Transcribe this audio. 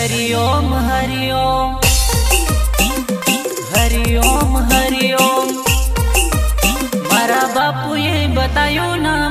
हरिओम हरिओम। हरिओम हरिओम। मारा बापू ये बतायो ना।